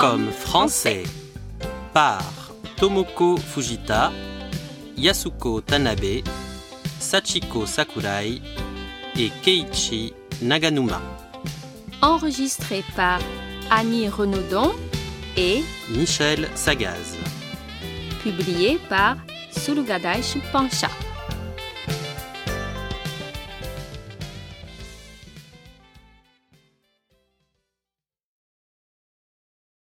comme français par Tomoko Fujita, Yasuko Tanabe, Sachiko Sakurai et Keiichi Naganuma. Enregistré par Annie Renaudon et Michel Sagaz. publié par Surugadai Pancha.